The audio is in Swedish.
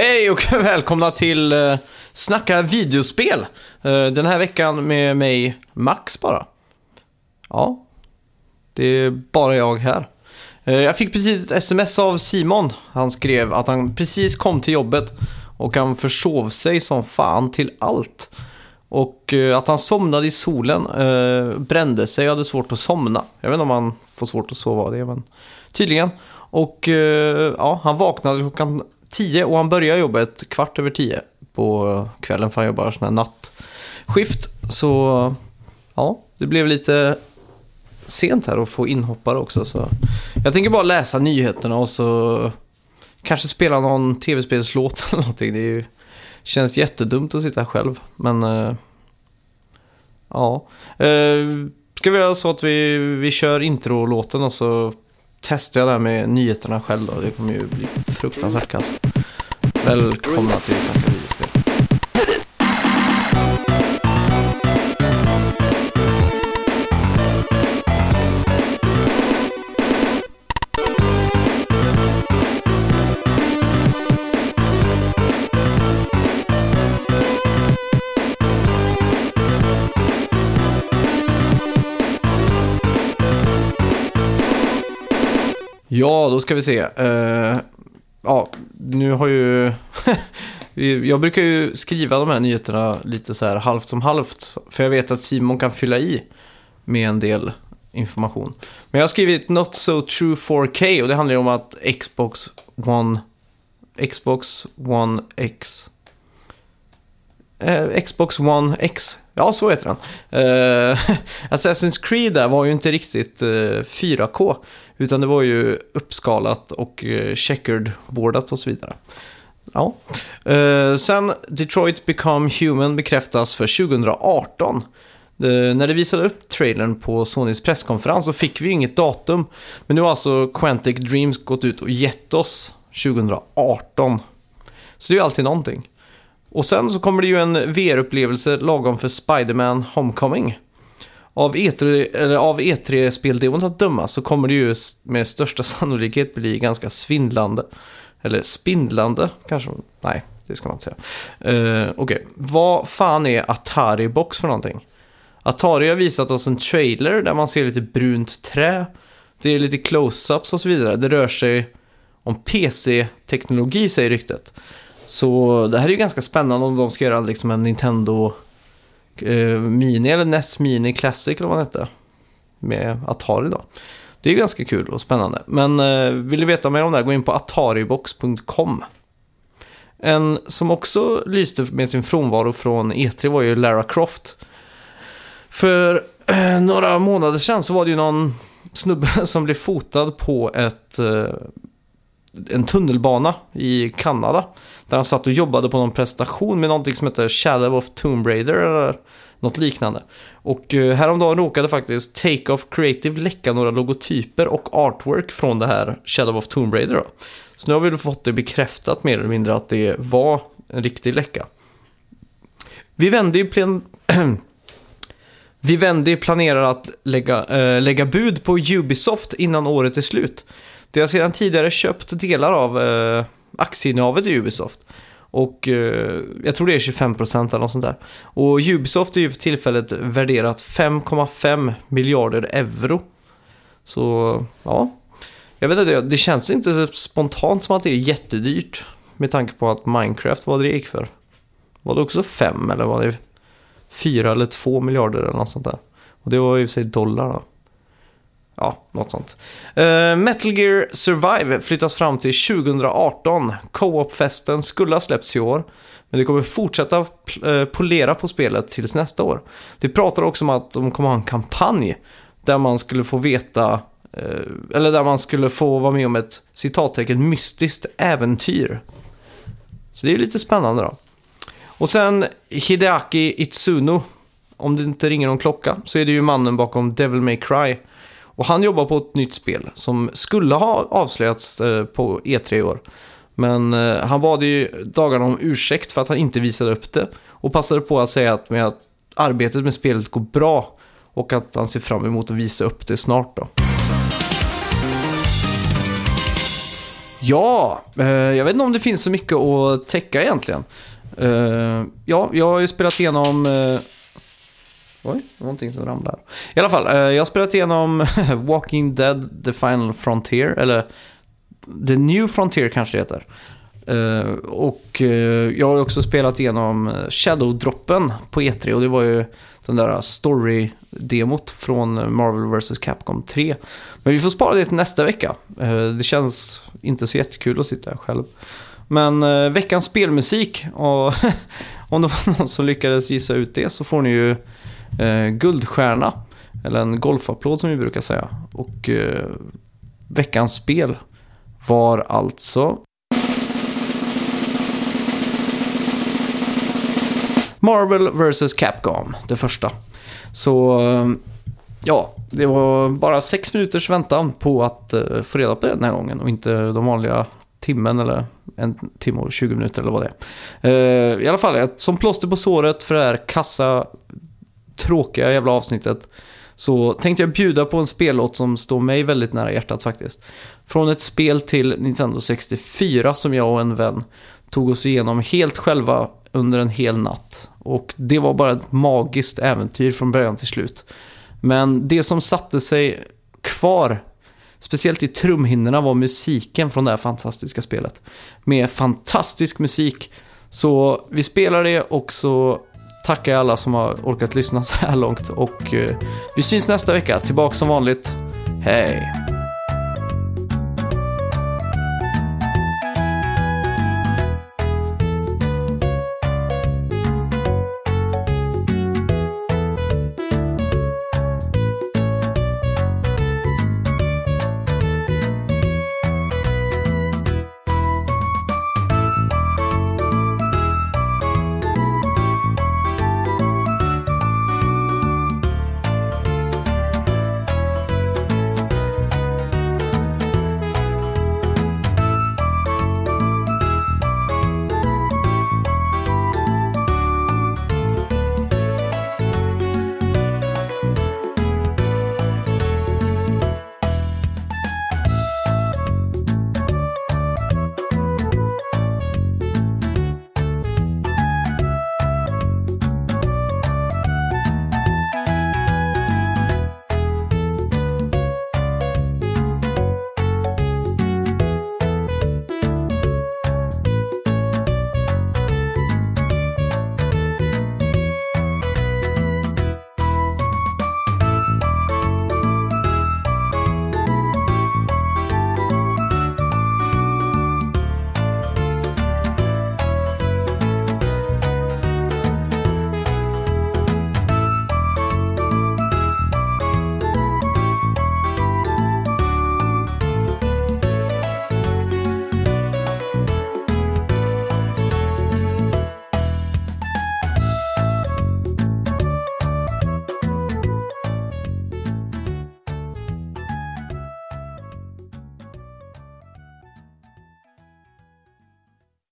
Hej och välkomna till eh, Snacka videospel. Eh, den här veckan med mig, Max bara. Ja, det är bara jag här. Eh, jag fick precis ett sms av Simon. Han skrev att han precis kom till jobbet och han försov sig som fan till allt. Och att han somnade i solen, brände sig och hade svårt att somna. Jag vet inte om han får svårt att sova av det, men tydligen. Och ja, han vaknade klockan tio och han börjar jobbet kvart över tio på kvällen för han jobbar sån här nattskift. Så ja, det blev lite sent här att få inhoppare också. Så jag tänker bara läsa nyheterna och så kanske spela någon tv-spelslåt eller någonting. Det ju, känns jättedumt att sitta själv, men uh, ja. Uh, ska vi göra så att vi, vi kör introlåten och så testar jag det här med nyheterna själv då. Det kommer ju bli fruktansvärt kast. Välkomna till Snacka Ja, då ska vi se. Uh, ja, nu har ju... jag brukar ju skriva de här nyheterna lite så här halvt som halvt. För jag vet att Simon kan fylla i med en del information. Men jag har skrivit Not So True 4K och det handlar ju om att Xbox One... Xbox One X... Eh, Xbox One X. Ja, så heter den. Eh, Assassin's Creed där var ju inte riktigt eh, 4K. Utan det var ju uppskalat och eh, checkered-boardat och så vidare. Ja. Eh, sen Detroit Become Human bekräftas för 2018. Det, eh, när de visade upp trailern på Sonys presskonferens så fick vi inget datum. Men nu har alltså Quantic Dreams gått ut och gett oss 2018. Så det är ju alltid någonting. Och sen så kommer det ju en VR-upplevelse lagom för Spider-Man Homecoming. Av E3, eller av E3-speldemon att döma så kommer det ju med största sannolikhet bli ganska svindlande. Eller spindlande kanske. Nej, det ska man inte säga. Uh, Okej, okay. vad fan är Atari Box för någonting? Atari har visat oss en trailer där man ser lite brunt trä. Det är lite close-ups och så vidare. Det rör sig om PC-teknologi säger ryktet. Så det här är ju ganska spännande om de ska göra liksom en Nintendo eh, Mini eller NES Mini Classic eller vad det hette. Med Atari då. Det är ju ganska kul och spännande. Men eh, vill du veta mer om det här, gå in på ataribox.com. En som också lyste med sin frånvaro från E3 var ju Lara Croft. För eh, några månader sedan så var det ju någon snubbe som blev fotad på ett, eh, en tunnelbana i Kanada. Där han satt och jobbade på någon presentation med någonting som heter Shadow of Tomb Raider eller något liknande. Och eh, häromdagen råkade faktiskt Take-Off Creative läcka några logotyper och artwork från det här Shadow of Tomb Raider. Då. Så nu har vi fått det bekräftat mer eller mindre att det var en riktig läcka. Vi vände ju plen... Vi vände planerar att lägga, äh, lägga bud på Ubisoft innan året är slut. Det har sedan tidigare köpt delar av eh, aktieinnehavet i Ubisoft. Och eh, jag tror det är 25% eller något sånt där. Och Ubisoft är ju för tillfället värderat 5,5 miljarder euro. Så, ja. Jag vet inte, det känns inte spontant som att det är jättedyrt. Med tanke på att Minecraft, vad det gick för. Var det också 5 eller var det 4 eller 2 miljarder eller något sånt där? Och det var ju i och för sig dollar då. Ja, något sånt. Uh, Metal Gear Survive flyttas fram till 2018. Co-op-festen skulle ha släppts i år. Men det kommer fortsätta eh, polera på spelet tills nästa år. Det pratar också om att de kommer ha en kampanj. Där man skulle få veta, uh, eller där man skulle få vara med om ett citattecken mystiskt äventyr. Så det är lite spännande då. Och sen Hideaki Itsuno. Om det inte ringer någon klocka så är det ju mannen bakom Devil May Cry. Och han jobbar på ett nytt spel som skulle ha avslöjats eh, på E3 i år. Men eh, han bad ju dagarna om ursäkt för att han inte visade upp det. Och passade på att säga att, med att arbetet med spelet går bra. Och att han ser fram emot att visa upp det snart då. Ja, eh, jag vet inte om det finns så mycket att täcka egentligen. Ja, jag har ju spelat igenom... Oj, någonting som ramlar. I alla fall, eh, jag har spelat igenom Walking Dead The Final Frontier, eller The New Frontier kanske det heter. Eh, och eh, jag har också spelat igenom Shadow-droppen på E3 och det var ju den där story-demot från Marvel vs. Capcom 3. Men vi får spara det till nästa vecka. Det känns inte så jättekul att sitta här själv. Men veckans spelmusik, och om det var någon som lyckades gissa ut det så får ni ju eh, guldstjärna. Eller en golfapplåd som vi brukar säga. Och eh, veckans spel var alltså Marvel vs. Capcom, det första. Så eh, ja, det var bara sex minuters väntan på att eh, få reda på det den här gången och inte de vanliga timmen eller en timme och 20 minuter eller vad det är. Eh, I alla fall, som plåster på såret för det här kassa, tråkiga jävla avsnittet så tänkte jag bjuda på en spellåt som står mig väldigt nära hjärtat faktiskt. Från ett spel till Nintendo 64 som jag och en vän tog oss igenom helt själva under en hel natt. Och det var bara ett magiskt äventyr från början till slut. Men det som satte sig kvar, speciellt i trumhinnorna, var musiken från det här fantastiska spelet. Med fantastisk musik. Så vi spelar det och så tackar jag alla som har orkat lyssna så här långt. Och eh, vi syns nästa vecka. Tillbaka som vanligt. Hej!